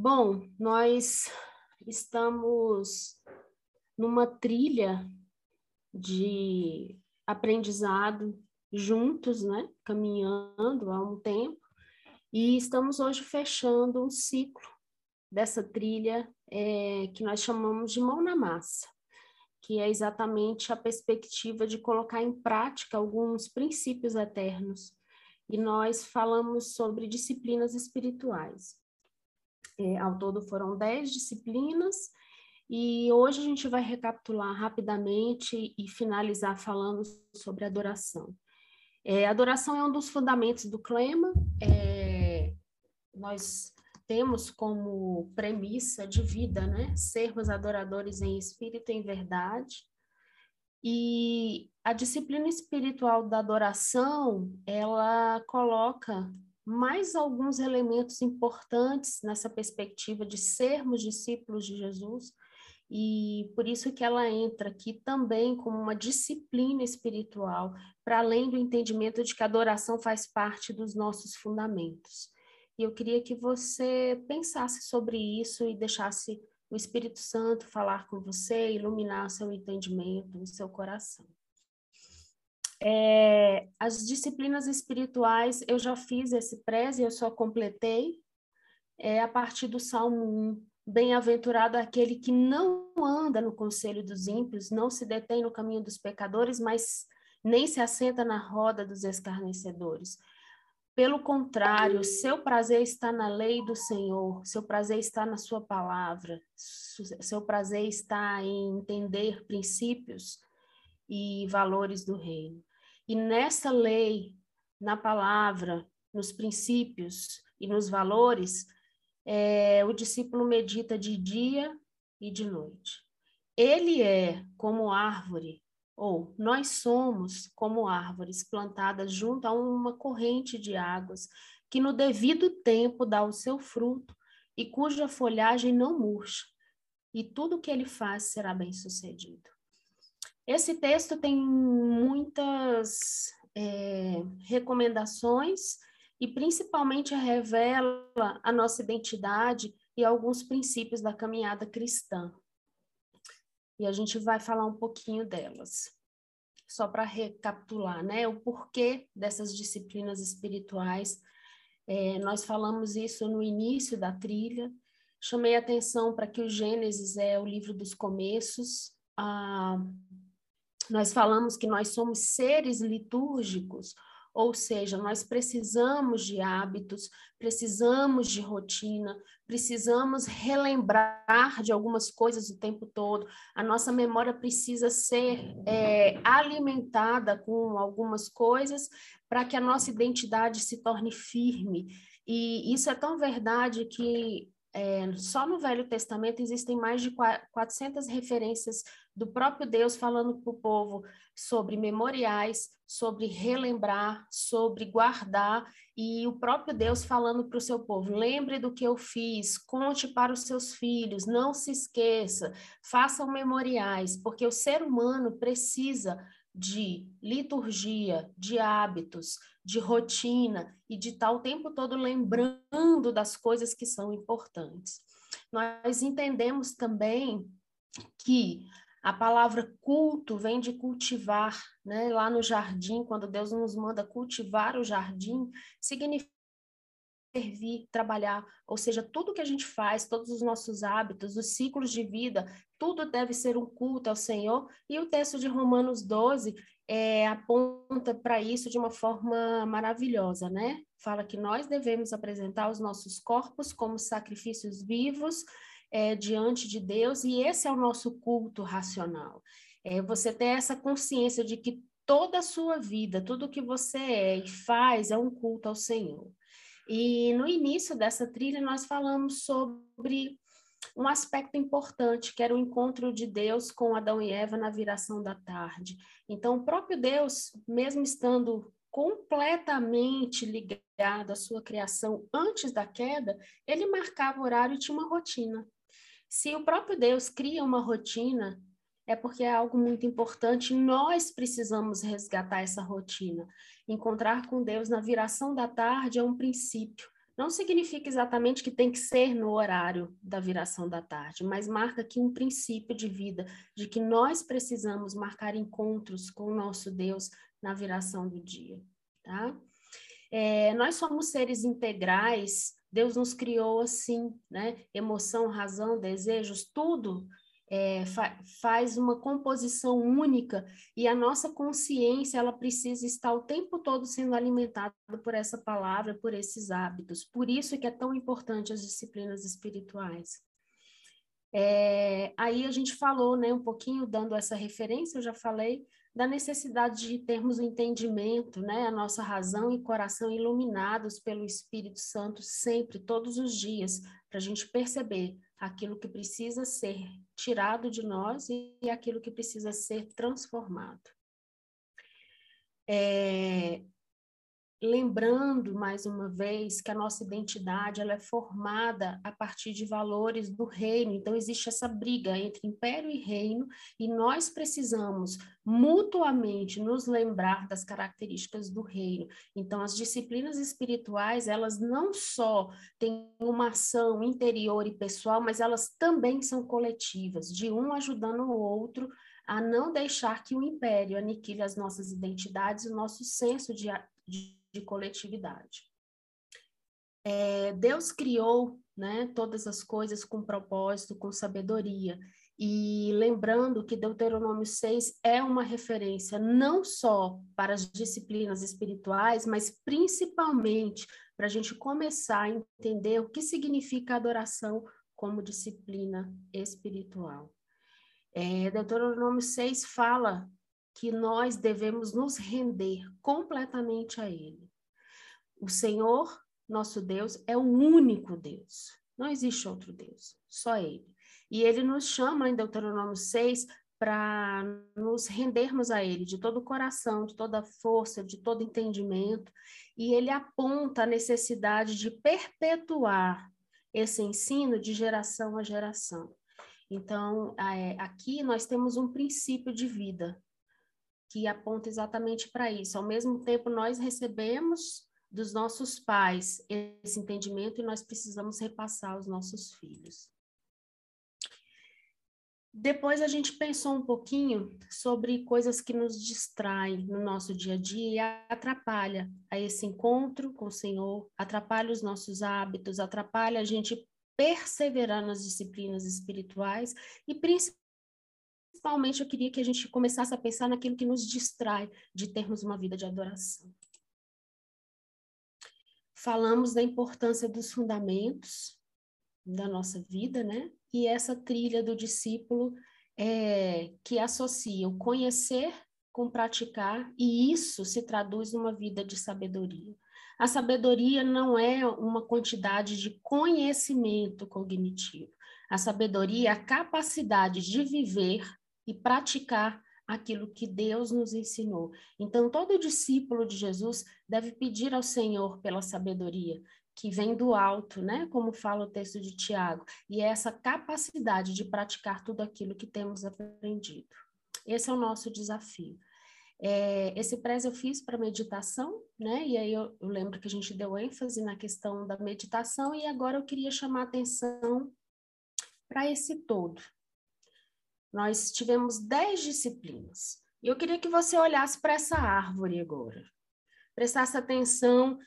Bom, nós estamos numa trilha de aprendizado juntos, né? Caminhando há um tempo, e estamos hoje fechando um ciclo dessa trilha é, que nós chamamos de mão na massa, que é exatamente a perspectiva de colocar em prática alguns princípios eternos. E nós falamos sobre disciplinas espirituais. É, ao todo foram dez disciplinas, e hoje a gente vai recapitular rapidamente e finalizar falando sobre adoração. É, adoração é um dos fundamentos do clima. É, nós temos como premissa de vida, né? Sermos adoradores em espírito e em verdade. E a disciplina espiritual da adoração, ela coloca mais alguns elementos importantes nessa perspectiva de sermos discípulos de Jesus, e por isso que ela entra aqui também como uma disciplina espiritual, para além do entendimento de que a adoração faz parte dos nossos fundamentos. E eu queria que você pensasse sobre isso e deixasse o Espírito Santo falar com você, iluminar seu entendimento, o seu coração. É, as disciplinas espirituais, eu já fiz esse preze, eu só completei, é, a partir do Salmo 1. Bem-aventurado aquele que não anda no conselho dos ímpios, não se detém no caminho dos pecadores, mas nem se assenta na roda dos escarnecedores. Pelo contrário, seu prazer está na lei do Senhor, seu prazer está na sua palavra, seu prazer está em entender princípios e valores do reino. E nessa lei, na palavra, nos princípios e nos valores, é, o discípulo medita de dia e de noite. Ele é como árvore ou nós somos como árvores plantadas junto a uma corrente de águas, que no devido tempo dá o seu fruto e cuja folhagem não murcha, e tudo que ele faz será bem sucedido. Esse texto tem muitas é, recomendações e principalmente revela a nossa identidade e alguns princípios da caminhada cristã e a gente vai falar um pouquinho delas. Só para recapitular, né? O porquê dessas disciplinas espirituais. É, nós falamos isso no início da trilha. Chamei atenção para que o Gênesis é o livro dos começos. Ah, nós falamos que nós somos seres litúrgicos, ou seja, nós precisamos de hábitos, precisamos de rotina, precisamos relembrar de algumas coisas o tempo todo. A nossa memória precisa ser é, alimentada com algumas coisas para que a nossa identidade se torne firme. E isso é tão verdade que é, só no Velho Testamento existem mais de 400 referências do próprio Deus falando para o povo sobre memoriais, sobre relembrar, sobre guardar, e o próprio Deus falando para o seu povo: lembre do que eu fiz, conte para os seus filhos, não se esqueça, façam memoriais, porque o ser humano precisa de liturgia, de hábitos, de rotina e de estar o tempo todo lembrando das coisas que são importantes. Nós entendemos também que a palavra culto vem de cultivar, né? Lá no jardim, quando Deus nos manda cultivar o jardim, significa servir, trabalhar, ou seja, tudo que a gente faz, todos os nossos hábitos, os ciclos de vida, tudo deve ser um culto ao Senhor. E o texto de Romanos 12 é, aponta para isso de uma forma maravilhosa, né? Fala que nós devemos apresentar os nossos corpos como sacrifícios vivos é, diante de Deus, e esse é o nosso culto racional. É, você ter essa consciência de que toda a sua vida, tudo que você é e faz é um culto ao Senhor. E no início dessa trilha nós falamos sobre um aspecto importante, que era o encontro de Deus com Adão e Eva na viração da tarde. Então, o próprio Deus, mesmo estando completamente ligado à sua criação antes da queda, ele marcava horário e tinha uma rotina. Se o próprio Deus cria uma rotina, é porque é algo muito importante. Nós precisamos resgatar essa rotina. Encontrar com Deus na viração da tarde é um princípio. Não significa exatamente que tem que ser no horário da viração da tarde, mas marca aqui um princípio de vida, de que nós precisamos marcar encontros com o nosso Deus na viração do dia, tá? É, nós somos seres integrais, Deus nos criou assim, né? Emoção, razão, desejos, tudo é, fa faz uma composição única e a nossa consciência ela precisa estar o tempo todo sendo alimentada por essa palavra, por esses hábitos. Por isso que é tão importante as disciplinas espirituais. É, aí a gente falou, né, um pouquinho dando essa referência, eu já falei da necessidade de termos o um entendimento, né, a nossa razão e coração iluminados pelo Espírito Santo sempre, todos os dias, para a gente perceber aquilo que precisa ser tirado de nós e aquilo que precisa ser transformado. É, lembrando mais uma vez que a nossa identidade ela é formada a partir de valores do reino. Então existe essa briga entre império e reino e nós precisamos mutuamente nos lembrar das características do reino. Então as disciplinas espirituais, elas não só têm uma ação interior e pessoal, mas elas também são coletivas, de um ajudando o outro a não deixar que o império aniquile as nossas identidades, o nosso senso de, de de coletividade. É, Deus criou né, todas as coisas com propósito, com sabedoria. E lembrando que Deuteronômio 6 é uma referência não só para as disciplinas espirituais, mas principalmente para a gente começar a entender o que significa adoração como disciplina espiritual. É, Deuteronômio 6 fala que nós devemos nos render completamente a Ele. O Senhor, nosso Deus, é o único Deus. Não existe outro Deus, só Ele. E Ele nos chama em Deuteronômio 6 para nos rendermos a Ele de todo o coração, de toda a força, de todo entendimento. E Ele aponta a necessidade de perpetuar esse ensino de geração a geração. Então, é, aqui nós temos um princípio de vida, que aponta exatamente para isso. Ao mesmo tempo, nós recebemos dos nossos pais esse entendimento e nós precisamos repassar aos nossos filhos. Depois a gente pensou um pouquinho sobre coisas que nos distraem no nosso dia a dia e atrapalha a esse encontro com o Senhor, atrapalha os nossos hábitos, atrapalha a gente perseverar nas disciplinas espirituais e principalmente principalmente eu queria que a gente começasse a pensar naquilo que nos distrai de termos uma vida de adoração. Falamos da importância dos fundamentos da nossa vida, né? E essa trilha do discípulo é, que associa o conhecer com praticar, e isso se traduz numa vida de sabedoria. A sabedoria não é uma quantidade de conhecimento cognitivo. A sabedoria é a capacidade de viver e praticar aquilo que Deus nos ensinou. Então, todo discípulo de Jesus deve pedir ao Senhor pela sabedoria, que vem do alto, né? Como fala o texto de Tiago, e é essa capacidade de praticar tudo aquilo que temos aprendido. Esse é o nosso desafio. É, esse pré eu fiz para meditação, né? E aí eu, eu lembro que a gente deu ênfase na questão da meditação, e agora eu queria chamar atenção para esse todo, nós tivemos dez disciplinas. E eu queria que você olhasse para essa árvore agora. Prestasse atenção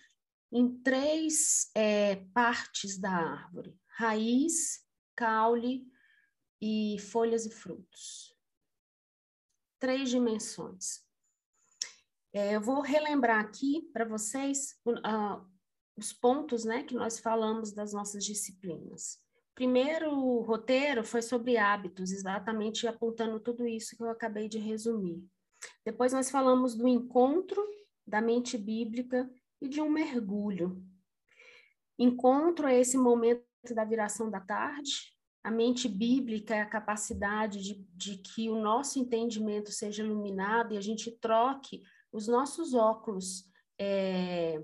em três é, partes da árvore: raiz, caule e folhas e frutos. Três dimensões. É, eu vou relembrar aqui para vocês uh, os pontos né, que nós falamos das nossas disciplinas primeiro roteiro foi sobre hábitos, exatamente apontando tudo isso que eu acabei de resumir. Depois nós falamos do encontro da mente bíblica e de um mergulho. Encontro é esse momento da viração da tarde. A mente bíblica é a capacidade de, de que o nosso entendimento seja iluminado e a gente troque os nossos óculos é,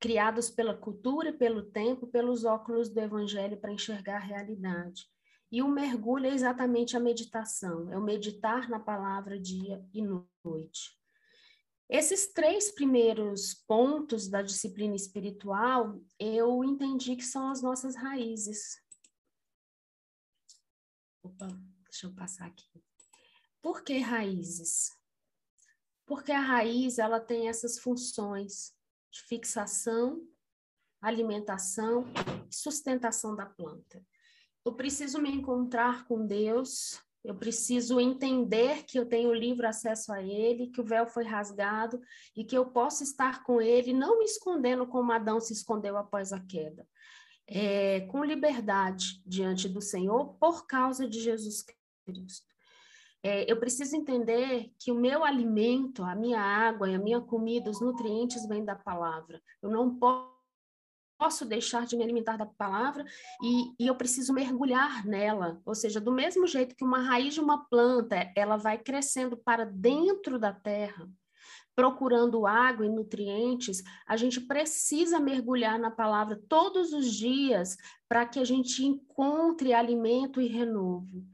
criados pela cultura pelo tempo, pelos óculos do evangelho para enxergar a realidade. E o mergulho é exatamente a meditação, é o meditar na palavra dia e noite. Esses três primeiros pontos da disciplina espiritual, eu entendi que são as nossas raízes. Opa, deixa eu passar aqui. Por que raízes? Porque a raiz ela tem essas funções de fixação, alimentação e sustentação da planta. Eu preciso me encontrar com Deus, eu preciso entender que eu tenho livre acesso a Ele, que o véu foi rasgado e que eu posso estar com Ele, não me escondendo como Adão se escondeu após a queda, é, com liberdade diante do Senhor por causa de Jesus Cristo. É, eu preciso entender que o meu alimento, a minha água e a minha comida, os nutrientes vêm da palavra. Eu não posso deixar de me alimentar da palavra e, e, eu preciso mergulhar nela. Ou seja, do mesmo jeito que uma raiz de uma planta, ela vai crescendo para dentro da terra, procurando água e nutrientes, a gente precisa mergulhar na palavra todos os dias para que a gente encontre alimento e renovo.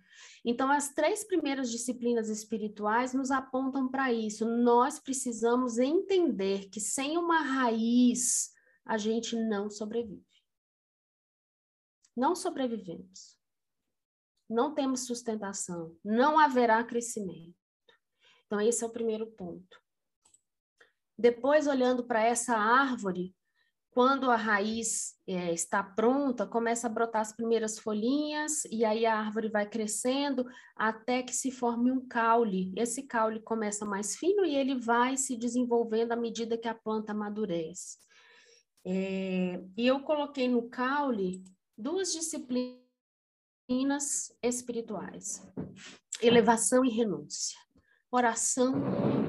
Então, as três primeiras disciplinas espirituais nos apontam para isso. Nós precisamos entender que sem uma raiz a gente não sobrevive. Não sobrevivemos. Não temos sustentação. Não haverá crescimento. Então, esse é o primeiro ponto. Depois, olhando para essa árvore, quando a raiz é, está pronta, começa a brotar as primeiras folhinhas, e aí a árvore vai crescendo até que se forme um caule. Esse caule começa mais fino e ele vai se desenvolvendo à medida que a planta amadurece. É, e eu coloquei no caule duas disciplinas espirituais: elevação e renúncia, oração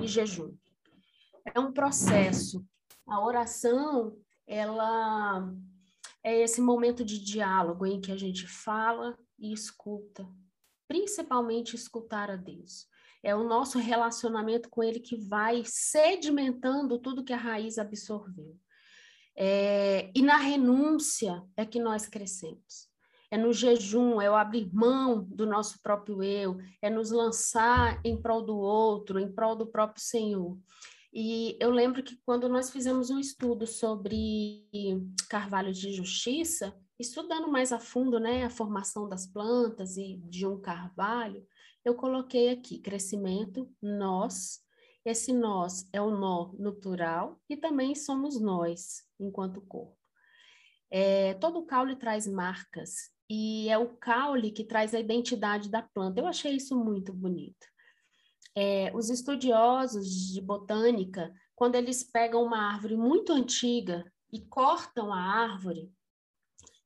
e jejum. É um processo. A oração, ela é esse momento de diálogo em que a gente fala e escuta, principalmente escutar a Deus. É o nosso relacionamento com Ele que vai sedimentando tudo que a raiz absorveu. É, e na renúncia é que nós crescemos. É no jejum, é o abrir mão do nosso próprio eu, é nos lançar em prol do outro, em prol do próprio Senhor. E eu lembro que quando nós fizemos um estudo sobre carvalho de justiça, estudando mais a fundo né, a formação das plantas e de um carvalho, eu coloquei aqui crescimento, nós, esse nós é o nó natural e também somos nós, enquanto corpo. É, todo caule traz marcas e é o caule que traz a identidade da planta. Eu achei isso muito bonito. É, os estudiosos de botânica, quando eles pegam uma árvore muito antiga e cortam a árvore,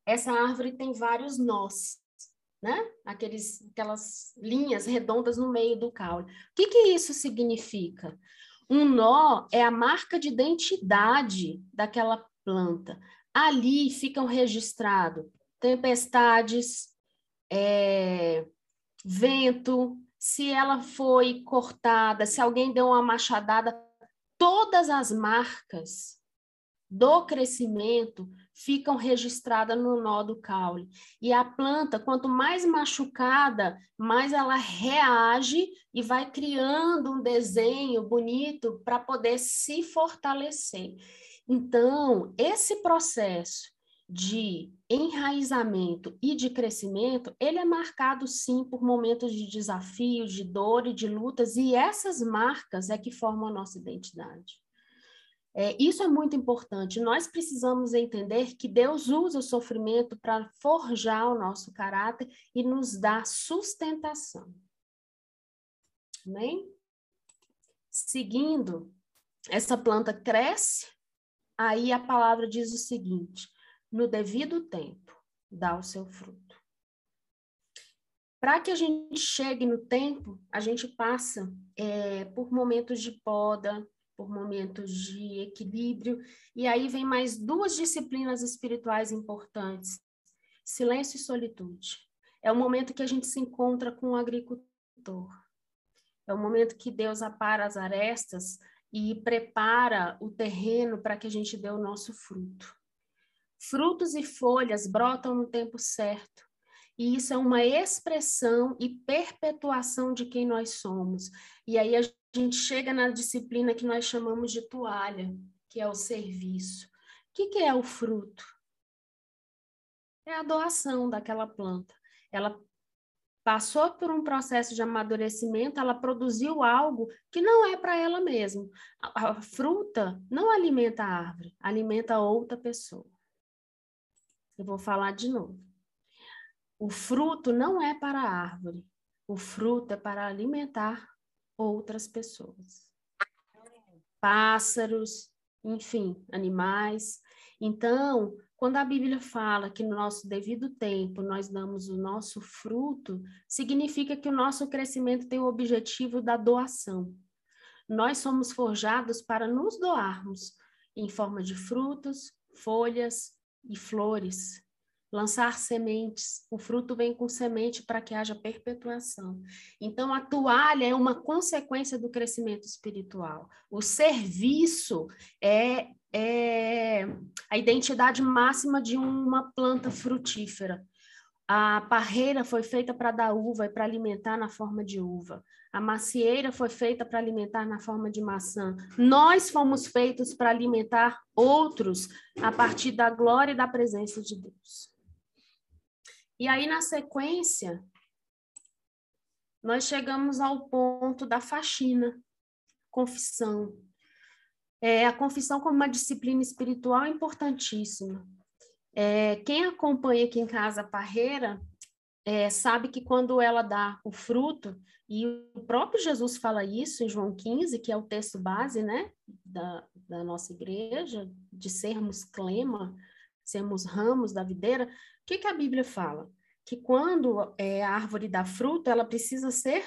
essa árvore tem vários nós né? Aqueles, aquelas linhas redondas no meio do caule. O que, que isso significa? Um nó é a marca de identidade daquela planta. Ali ficam registrados tempestades, é, vento, se ela foi cortada, se alguém deu uma machadada, todas as marcas do crescimento ficam registradas no nó do caule. E a planta, quanto mais machucada, mais ela reage e vai criando um desenho bonito para poder se fortalecer. Então, esse processo de enraizamento e de crescimento, ele é marcado sim por momentos de desafio, de dor e de lutas, e essas marcas é que formam a nossa identidade. É, isso é muito importante. Nós precisamos entender que Deus usa o sofrimento para forjar o nosso caráter e nos dar sustentação. Amém? Seguindo, essa planta cresce, aí a palavra diz o seguinte: no devido tempo, dá o seu fruto. Para que a gente chegue no tempo, a gente passa é, por momentos de poda, por momentos de equilíbrio. E aí vem mais duas disciplinas espirituais importantes: silêncio e solitude. É o momento que a gente se encontra com o agricultor. É o momento que Deus apara as arestas e prepara o terreno para que a gente dê o nosso fruto. Frutos e folhas brotam no tempo certo. E isso é uma expressão e perpetuação de quem nós somos. E aí a gente chega na disciplina que nós chamamos de toalha, que é o serviço. O que, que é o fruto? É a doação daquela planta. Ela passou por um processo de amadurecimento, ela produziu algo que não é para ela mesma. A, fruta não alimenta a árvore, alimenta outra pessoa. Eu vou falar de novo. O fruto não é para a árvore, o fruto é para alimentar outras pessoas. Pássaros, enfim, animais. Então, quando a Bíblia fala que no nosso devido tempo nós damos o nosso fruto, significa que o nosso crescimento tem o objetivo da doação. Nós somos forjados para nos doarmos em forma de frutos, folhas e flores. Lançar sementes, o fruto vem com semente para que haja perpetuação. Então, a toalha é uma consequência do crescimento espiritual. O serviço é é a identidade máxima de uma planta frutífera. A parreira foi feita para dar uva e para alimentar na forma de uva. A macieira foi feita para alimentar na forma de maçã. Nós fomos feitos para alimentar outros a partir da glória e da presença de Deus. E aí, na sequência, nós chegamos ao ponto da faxina, confissão, é, a confissão como uma disciplina espiritual é importantíssima. É, quem acompanha aqui em casa a parreira é, sabe que quando ela dá o fruto, e o próprio Jesus fala isso em João 15, que é o texto base né, da, da nossa igreja, de sermos clema, sermos ramos da videira, o que, que a Bíblia fala? Que quando é, a árvore dá fruto, ela precisa ser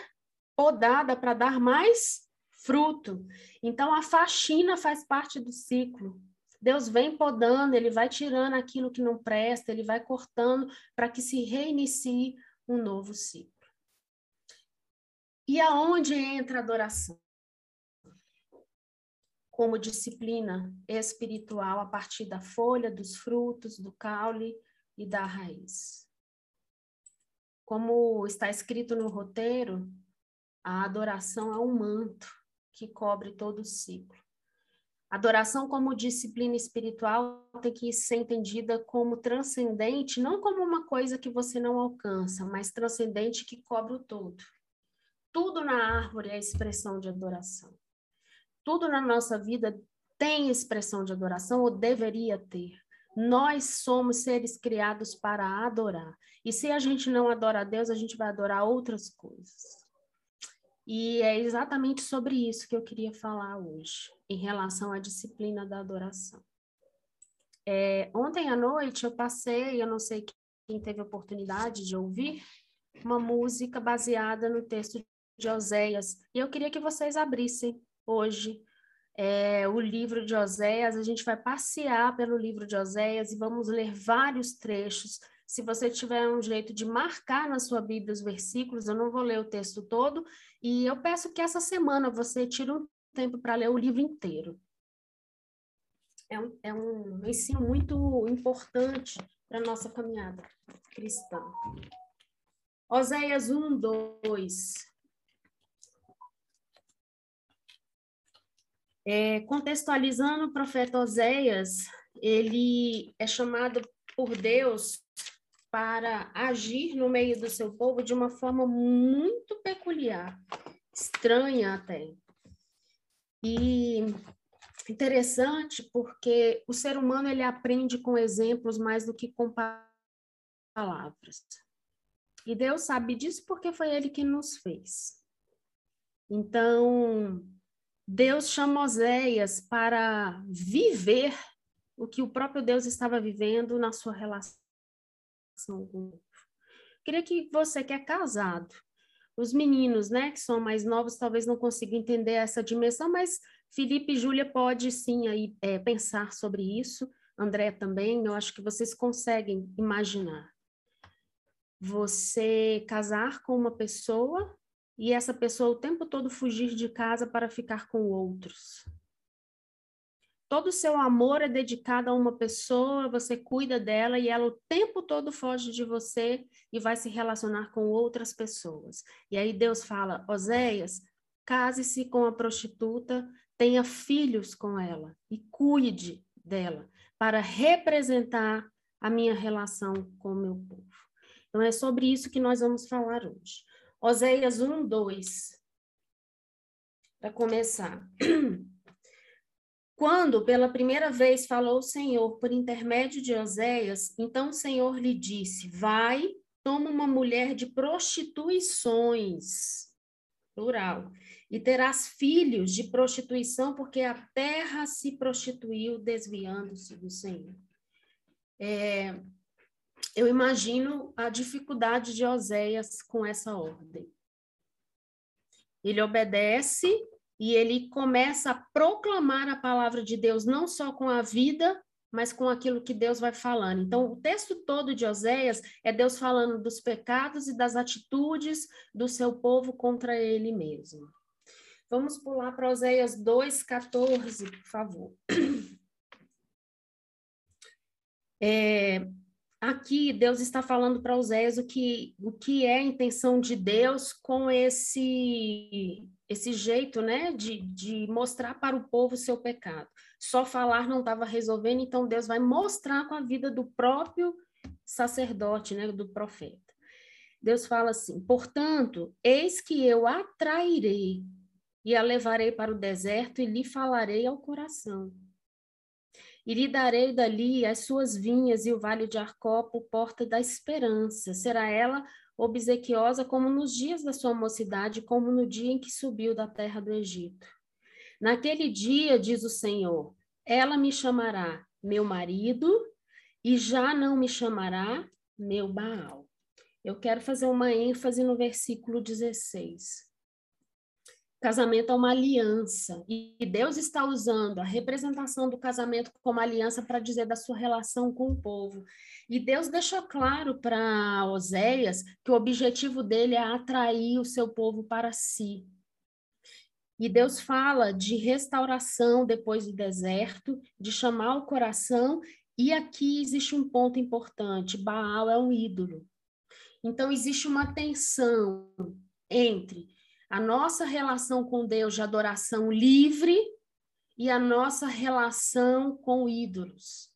podada para dar mais fruto. Então, a faxina faz parte do ciclo. Deus vem podando, ele vai tirando aquilo que não presta, ele vai cortando para que se reinicie um novo ciclo. E aonde entra a adoração? Como disciplina espiritual a partir da folha, dos frutos, do caule e da raiz. Como está escrito no roteiro, a adoração é um manto que cobre todo o ciclo. Adoração como disciplina espiritual tem que ser entendida como transcendente, não como uma coisa que você não alcança, mas transcendente que cobre o todo. Tudo na árvore é expressão de adoração. Tudo na nossa vida tem expressão de adoração ou deveria ter. Nós somos seres criados para adorar. E se a gente não adora a Deus, a gente vai adorar outras coisas. E é exatamente sobre isso que eu queria falar hoje, em relação à disciplina da adoração. É, ontem à noite eu passei, eu não sei quem teve oportunidade de ouvir, uma música baseada no texto de Oséias. E eu queria que vocês abrissem hoje é, o livro de Oséias. A gente vai passear pelo livro de Oséias e vamos ler vários trechos se você tiver um jeito de marcar na sua Bíblia os versículos, eu não vou ler o texto todo, e eu peço que essa semana você tire um tempo para ler o livro inteiro. É um, é um ensino muito importante para a nossa caminhada cristã. Oséias 1, 2. É, contextualizando o profeta Oséias, ele é chamado por Deus para agir no meio do seu povo de uma forma muito peculiar, estranha até. E interessante porque o ser humano ele aprende com exemplos mais do que com palavras. E Deus sabe disso porque foi ele que nos fez. Então, Deus chama Oséias para viver o que o próprio Deus estava vivendo na sua relação relação com o. Queria que você que é casado, os meninos, né, que são mais novos, talvez não consigam entender essa dimensão, mas Felipe e Júlia pode sim aí é, pensar sobre isso. André também, eu acho que vocês conseguem imaginar. Você casar com uma pessoa e essa pessoa o tempo todo fugir de casa para ficar com outros todo o seu amor é dedicado a uma pessoa, você cuida dela e ela o tempo todo foge de você e vai se relacionar com outras pessoas. E aí Deus fala: Oséias, case-se com a prostituta, tenha filhos com ela e cuide dela, para representar a minha relação com o meu povo. Então, é sobre isso que nós vamos falar hoje. Oséias 1, 2. Para começar. Quando pela primeira vez falou o Senhor por intermédio de Oséias, então o Senhor lhe disse: Vai, toma uma mulher de prostituições, plural, e terás filhos de prostituição, porque a terra se prostituiu, desviando-se do Senhor. É, eu imagino a dificuldade de Oséias com essa ordem. Ele obedece e ele começa a proclamar a palavra de Deus, não só com a vida, mas com aquilo que Deus vai falando. Então, o texto todo de Oséias é Deus falando dos pecados e das atitudes do seu povo contra ele mesmo. Vamos pular para Oséias 2,14, por favor. É, aqui Deus está falando para Oséias o que, o que é a intenção de Deus com esse esse jeito, né, de, de mostrar para o povo o seu pecado. Só falar não estava resolvendo, então Deus vai mostrar com a vida do próprio sacerdote, né, do profeta. Deus fala assim: portanto, eis que eu atrairei e a levarei para o deserto e lhe falarei ao coração. E lhe darei dali as suas vinhas e o vale de Arcopo, porta da esperança. Será ela obsequiosa como nos dias da sua mocidade, como no dia em que subiu da terra do Egito. Naquele dia, diz o Senhor, ela me chamará meu marido e já não me chamará meu Baal. Eu quero fazer uma ênfase no versículo 16. Casamento é uma aliança e Deus está usando a representação do casamento como aliança para dizer da sua relação com o povo. E Deus deixou claro para Oséias que o objetivo dele é atrair o seu povo para si. E Deus fala de restauração depois do deserto, de chamar o coração, e aqui existe um ponto importante: Baal é um ídolo. Então existe uma tensão entre a nossa relação com Deus de adoração livre e a nossa relação com ídolos.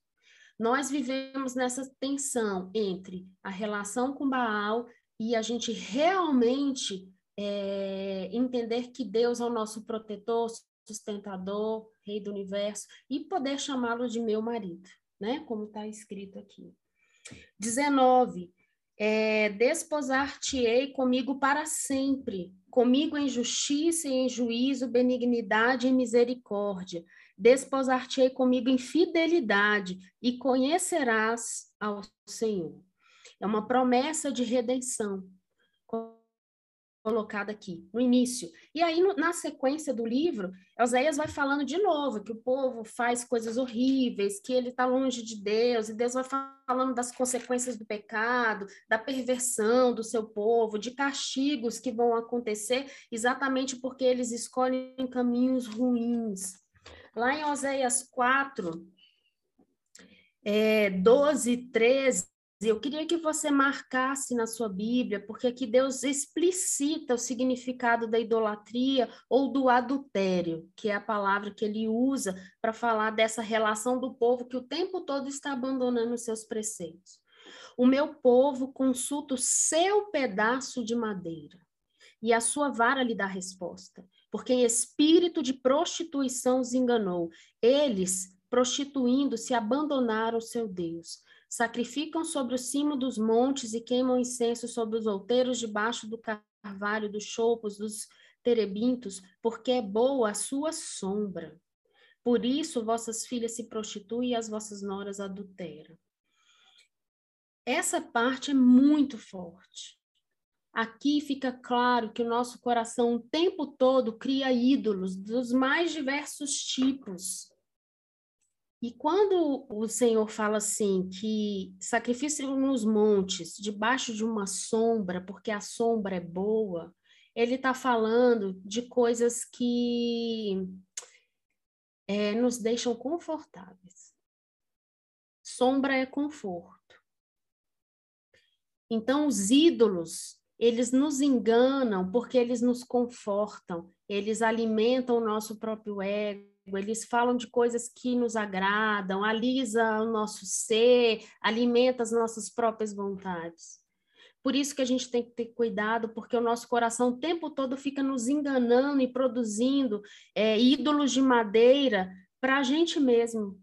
Nós vivemos nessa tensão entre a relação com Baal e a gente realmente é, entender que Deus é o nosso protetor, sustentador, rei do universo, e poder chamá-lo de meu marido, né? Como está escrito aqui. 19. É, Desposar-te-ei comigo para sempre, comigo em justiça e em juízo, benignidade e misericórdia. Desposar-te-ei comigo em fidelidade e conhecerás ao Senhor. É uma promessa de redenção colocada aqui no início. E aí, no, na sequência do livro, Oséias vai falando de novo que o povo faz coisas horríveis, que ele está longe de Deus, e Deus vai falando das consequências do pecado, da perversão do seu povo, de castigos que vão acontecer exatamente porque eles escolhem caminhos ruins. Lá em Oséias 4, é, 12, 13, eu queria que você marcasse na sua Bíblia, porque aqui Deus explicita o significado da idolatria ou do adultério, que é a palavra que ele usa para falar dessa relação do povo que o tempo todo está abandonando os seus preceitos. O meu povo consulta o seu pedaço de madeira, e a sua vara lhe dá resposta, porque em espírito de prostituição os enganou. Eles, prostituindo-se, abandonaram o seu Deus sacrificam sobre o cimo dos montes e queimam incenso sobre os outeiros debaixo do carvalho, dos choupos, dos terebintos, porque é boa a sua sombra. Por isso vossas filhas se prostituem e as vossas noras adulteram. Essa parte é muito forte. Aqui fica claro que o nosso coração o tempo todo cria ídolos dos mais diversos tipos. E quando o Senhor fala assim, que sacrifício nos montes, debaixo de uma sombra, porque a sombra é boa, ele está falando de coisas que é, nos deixam confortáveis. Sombra é conforto. Então, os ídolos, eles nos enganam porque eles nos confortam, eles alimentam o nosso próprio ego, eles falam de coisas que nos agradam, alisa o nosso ser, alimenta as nossas próprias vontades. Por isso que a gente tem que ter cuidado, porque o nosso coração o tempo todo fica nos enganando e produzindo é, ídolos de madeira para a gente mesmo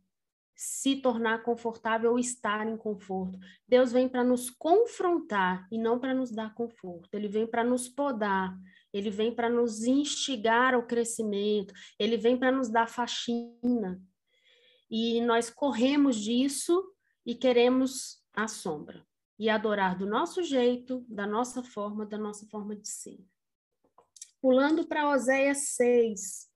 se tornar confortável ou estar em conforto. Deus vem para nos confrontar e não para nos dar conforto. Ele vem para nos podar, ele vem para nos instigar ao crescimento, ele vem para nos dar faxina. E nós corremos disso e queremos a sombra e adorar do nosso jeito, da nossa forma, da nossa forma de ser. Pulando para Oséias 6,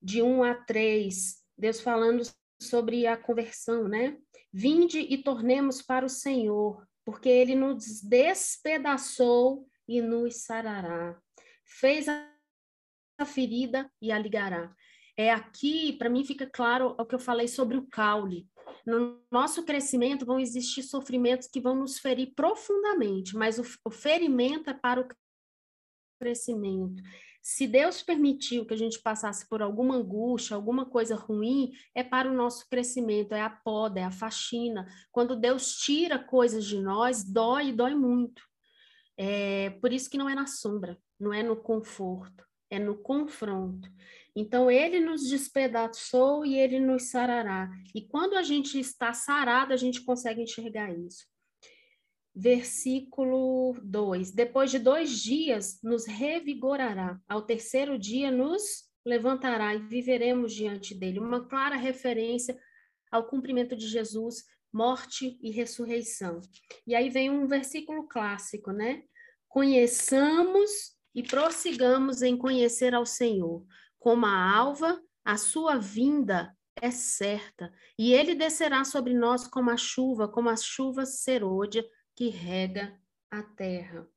de 1 a 3, Deus falando sobre a conversão, né? Vinde e tornemos para o Senhor, porque ele nos despedaçou e nos sarará. Fez a ferida e a ligará. É aqui, para mim fica claro o que eu falei sobre o caule. No nosso crescimento vão existir sofrimentos que vão nos ferir profundamente, mas o, o ferimento é para o crescimento. Se Deus permitiu que a gente passasse por alguma angústia, alguma coisa ruim, é para o nosso crescimento, é a poda, é a faxina. Quando Deus tira coisas de nós, dói dói muito. É, por isso que não é na sombra, não é no conforto, é no confronto. Então, ele nos despedaçou e ele nos sarará. E quando a gente está sarado, a gente consegue enxergar isso. Versículo 2: Depois de dois dias, nos revigorará, ao terceiro dia, nos levantará e viveremos diante dele. Uma clara referência ao cumprimento de Jesus, morte e ressurreição. E aí vem um versículo clássico, né? Conheçamos e prossigamos em conhecer ao Senhor, como a alva, a sua vinda é certa, e ele descerá sobre nós como a chuva, como a chuva serôdia que rega a terra.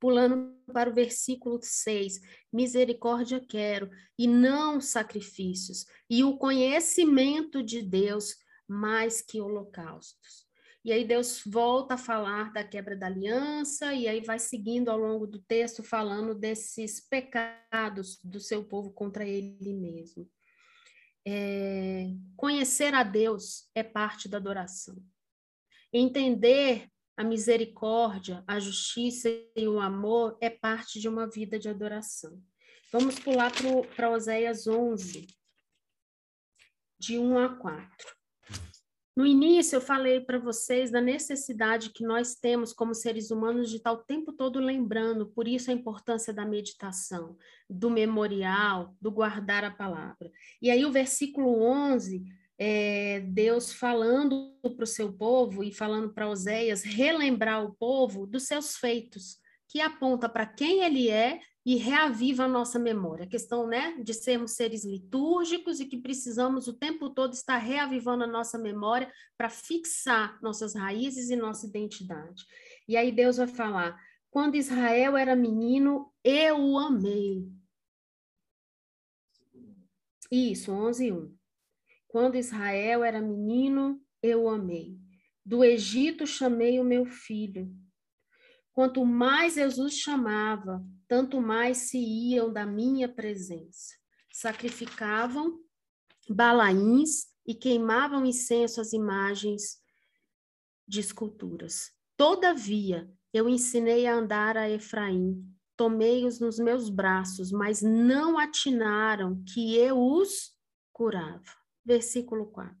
Pulando para o versículo 6, misericórdia quero e não sacrifícios, e o conhecimento de Deus mais que holocaustos. E aí Deus volta a falar da quebra da aliança, e aí vai seguindo ao longo do texto falando desses pecados do seu povo contra ele mesmo. É, conhecer a Deus é parte da adoração. Entender a misericórdia, a justiça e o amor é parte de uma vida de adoração. Vamos pular para Oséias 11, de 1 a 4. No início, eu falei para vocês da necessidade que nós temos como seres humanos de estar o tempo todo lembrando, por isso a importância da meditação, do memorial, do guardar a palavra. E aí, o versículo 11, é, Deus falando para o seu povo e falando para Oséias relembrar o povo dos seus feitos, que aponta para quem ele é e reaviva a nossa memória. A questão, né, de sermos seres litúrgicos e que precisamos o tempo todo estar reavivando a nossa memória para fixar nossas raízes e nossa identidade. E aí Deus vai falar: quando Israel era menino, eu o amei. Isso, 11, 1. Quando Israel era menino, eu o amei. Do Egito chamei o meu filho. Quanto mais Jesus chamava, tanto mais se iam da minha presença. Sacrificavam balaíns e queimavam incenso às imagens de esculturas. Todavia, eu ensinei a andar a Efraim, tomei-os nos meus braços, mas não atinaram que eu os curava. Versículo 4.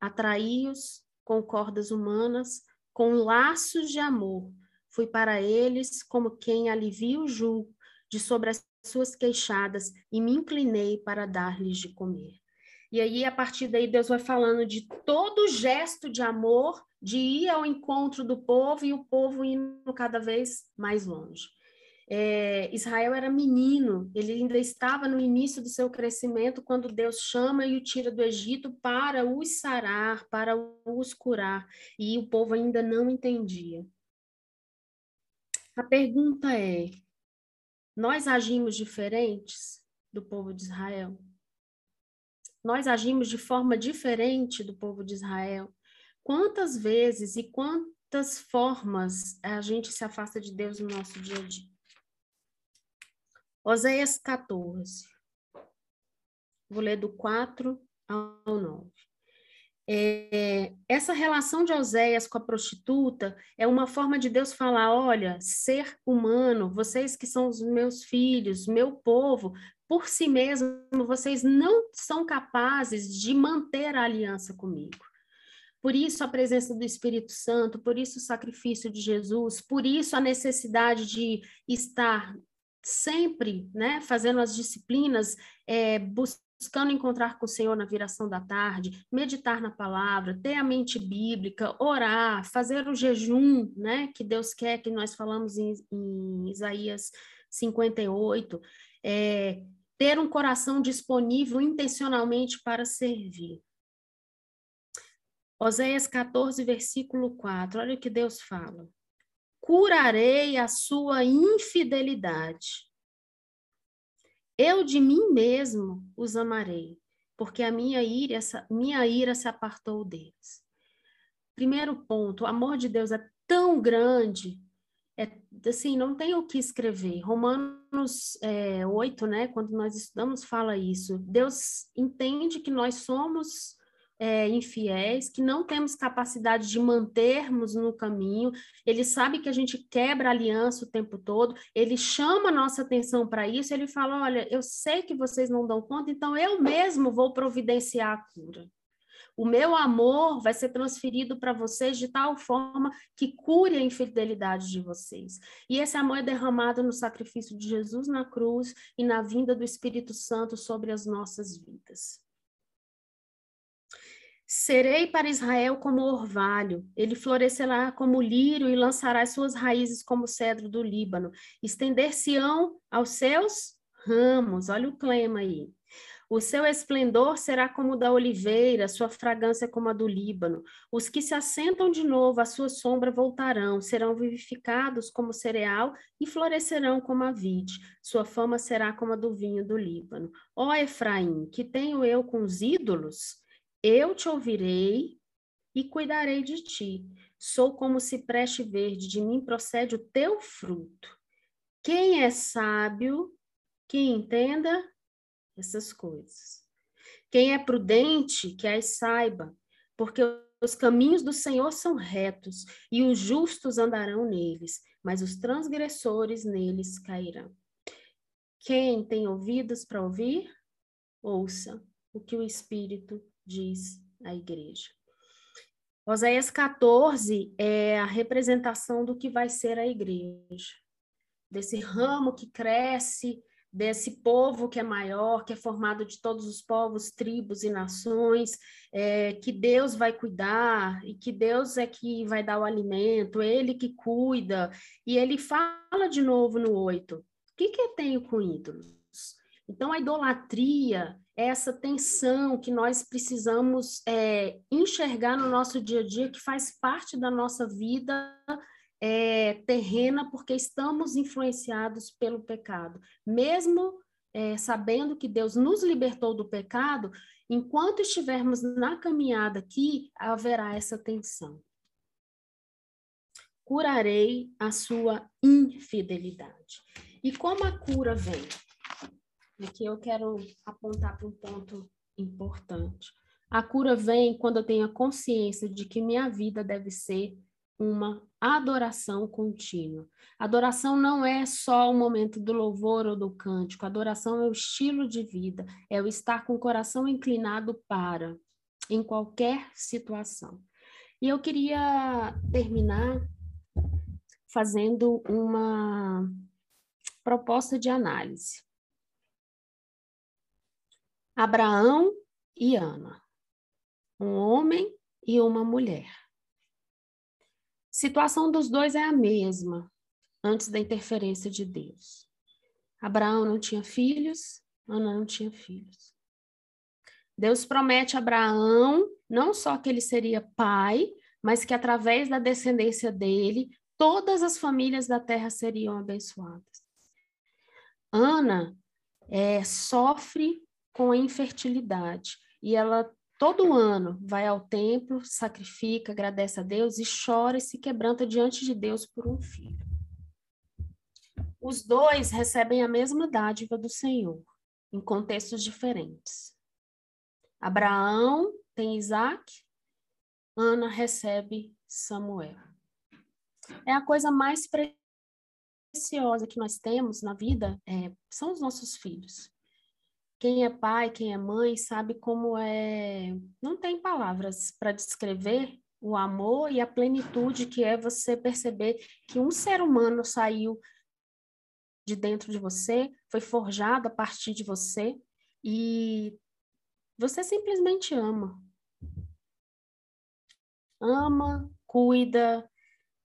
Atraí-os com cordas humanas, com laços de amor, Fui para eles como quem alivia o jugo de sobre as suas queixadas e me inclinei para dar-lhes de comer. E aí, a partir daí, Deus vai falando de todo gesto de amor, de ir ao encontro do povo e o povo indo cada vez mais longe. É, Israel era menino, ele ainda estava no início do seu crescimento quando Deus chama e o tira do Egito para os sarar, para os curar, e o povo ainda não entendia. A pergunta é: nós agimos diferentes do povo de Israel? Nós agimos de forma diferente do povo de Israel? Quantas vezes e quantas formas a gente se afasta de Deus no nosso dia a dia. Oséias 14. Vou ler do 4 ao 9. É, essa relação de Oséias com a prostituta é uma forma de Deus falar: olha, ser humano, vocês que são os meus filhos, meu povo, por si mesmo, vocês não são capazes de manter a aliança comigo. Por isso a presença do Espírito Santo, por isso o sacrifício de Jesus, por isso a necessidade de estar sempre, né, fazendo as disciplinas, é, buscando encontrar com o Senhor na viração da tarde, meditar na palavra, ter a mente bíblica, orar, fazer o jejum, né, que Deus quer, que nós falamos em, em Isaías 58, é, ter um coração disponível intencionalmente para servir. Oséias 14, versículo 4, olha o que Deus fala. Curarei a sua infidelidade eu de mim mesmo os amarei, porque a minha ira, minha ira se apartou deles. Primeiro ponto, o amor de Deus é tão grande, é, assim, não tem o que escrever. Romanos é, 8, né, quando nós estudamos, fala isso. Deus entende que nós somos é, infiéis, que não temos capacidade de mantermos no caminho, ele sabe que a gente quebra aliança o tempo todo, ele chama a nossa atenção para isso, ele fala: olha, eu sei que vocês não dão conta, então eu mesmo vou providenciar a cura. O meu amor vai ser transferido para vocês de tal forma que cure a infidelidade de vocês. E esse amor é derramado no sacrifício de Jesus na cruz e na vinda do Espírito Santo sobre as nossas vidas. Serei para Israel como orvalho, ele florescerá como lírio e lançará suas raízes como cedro do Líbano. Estender-se-ão aos seus ramos, olha o clima aí. O seu esplendor será como o da oliveira, sua fragrância como a do Líbano. Os que se assentam de novo à sua sombra voltarão, serão vivificados como cereal e florescerão como a vide. Sua fama será como a do vinho do Líbano. Ó Efraim, que tenho eu com os ídolos? Eu te ouvirei e cuidarei de ti. Sou como cipreste verde, de mim procede o teu fruto. Quem é sábio, que entenda essas coisas. Quem é prudente, que as saiba, porque os caminhos do Senhor são retos e os justos andarão neles, mas os transgressores neles cairão. Quem tem ouvidos para ouvir, ouça o que o Espírito diz a igreja. Oséias 14 é a representação do que vai ser a igreja, desse ramo que cresce, desse povo que é maior, que é formado de todos os povos, tribos e nações, é, que Deus vai cuidar e que Deus é que vai dar o alimento, Ele que cuida. E ele fala de novo no 8: o que, que eu tenho com ídolos? Então, a idolatria essa tensão que nós precisamos é, enxergar no nosso dia a dia, que faz parte da nossa vida é, terrena, porque estamos influenciados pelo pecado. Mesmo é, sabendo que Deus nos libertou do pecado, enquanto estivermos na caminhada aqui, haverá essa tensão. Curarei a sua infidelidade. E como a cura vem? Aqui eu quero apontar para um ponto importante. A cura vem quando eu tenho a consciência de que minha vida deve ser uma adoração contínua. Adoração não é só o momento do louvor ou do cântico, adoração é o estilo de vida, é o estar com o coração inclinado para, em qualquer situação. E eu queria terminar fazendo uma proposta de análise. Abraão e Ana, um homem e uma mulher. Situação dos dois é a mesma antes da interferência de Deus. Abraão não tinha filhos, Ana não tinha filhos. Deus promete a Abraão não só que ele seria pai, mas que através da descendência dele, todas as famílias da terra seriam abençoadas. Ana é, sofre com a infertilidade. E ela todo ano vai ao templo, sacrifica, agradece a Deus e chora e se quebranta diante de Deus por um filho. Os dois recebem a mesma dádiva do Senhor, em contextos diferentes. Abraão tem Isaac, Ana recebe Samuel. É a coisa mais preciosa que nós temos na vida é, são os nossos filhos. Quem é pai, quem é mãe, sabe como é. Não tem palavras para descrever o amor e a plenitude que é você perceber que um ser humano saiu de dentro de você, foi forjado a partir de você e você simplesmente ama. Ama, cuida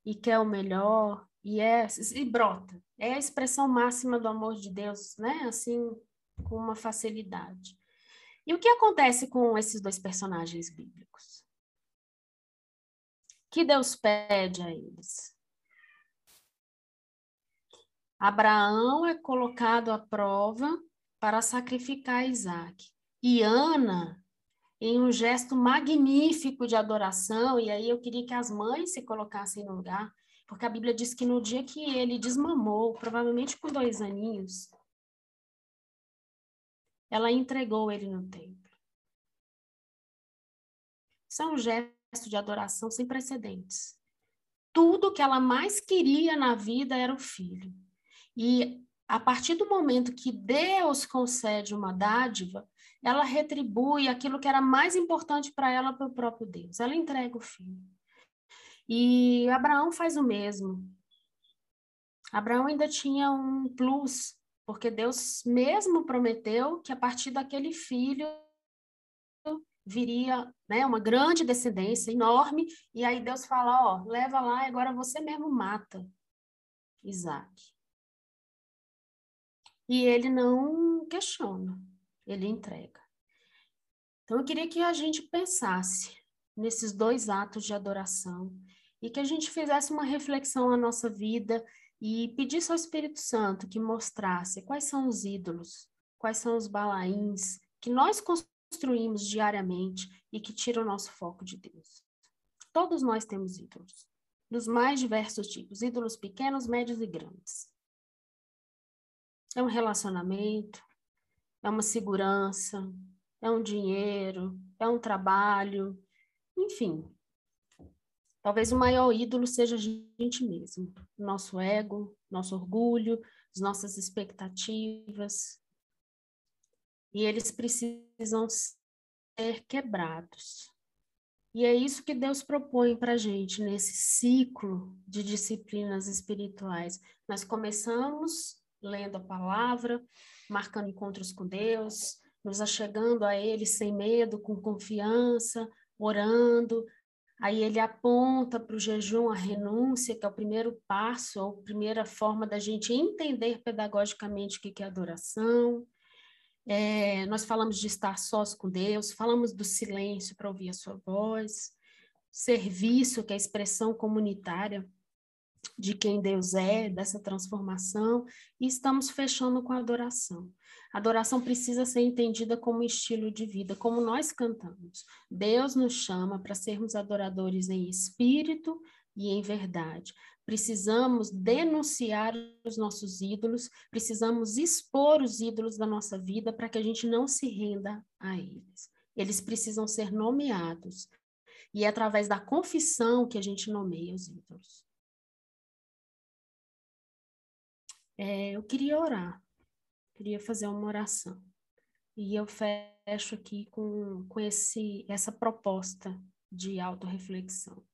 e quer o melhor e é e brota. É a expressão máxima do amor de Deus, né? Assim, com uma facilidade. E o que acontece com esses dois personagens bíblicos? que Deus pede a eles? Abraão é colocado à prova para sacrificar Isaac. E Ana, em um gesto magnífico de adoração, e aí eu queria que as mães se colocassem no lugar, porque a Bíblia diz que no dia que ele desmamou, provavelmente com dois aninhos, ela entregou ele no templo. Isso é um gesto de adoração sem precedentes. Tudo que ela mais queria na vida era o filho. E a partir do momento que Deus concede uma dádiva, ela retribui aquilo que era mais importante para ela para o próprio Deus. Ela entrega o filho. E Abraão faz o mesmo. Abraão ainda tinha um plus porque Deus mesmo prometeu que a partir daquele filho viria né, uma grande descendência enorme, e aí Deus fala, ó, leva lá e agora você mesmo mata Isaac. E ele não questiona, ele entrega. Então eu queria que a gente pensasse nesses dois atos de adoração e que a gente fizesse uma reflexão na nossa vida e pedisse ao Espírito Santo que mostrasse quais são os ídolos, quais são os balaíns que nós construímos diariamente e que tiram o nosso foco de Deus. Todos nós temos ídolos, dos mais diversos tipos, ídolos pequenos, médios e grandes. É um relacionamento, é uma segurança, é um dinheiro, é um trabalho, enfim, Talvez o maior ídolo seja a gente mesmo, nosso ego, nosso orgulho, as nossas expectativas. E eles precisam ser quebrados. E é isso que Deus propõe para a gente nesse ciclo de disciplinas espirituais. Nós começamos lendo a palavra, marcando encontros com Deus, nos achegando a Ele sem medo, com confiança, orando, Aí ele aponta para o jejum a renúncia, que é o primeiro passo, ou primeira forma da gente entender pedagogicamente o que é adoração. É, nós falamos de estar sós com Deus, falamos do silêncio para ouvir a sua voz, serviço, que é a expressão comunitária de quem Deus é, dessa transformação, e estamos fechando com a adoração. A adoração precisa ser entendida como estilo de vida, como nós cantamos. Deus nos chama para sermos adoradores em espírito e em verdade. Precisamos denunciar os nossos ídolos, precisamos expor os ídolos da nossa vida para que a gente não se renda a eles. Eles precisam ser nomeados. E é através da confissão que a gente nomeia os ídolos. É, eu queria orar queria fazer uma oração. E eu fecho aqui com, com esse, essa proposta de autorreflexão.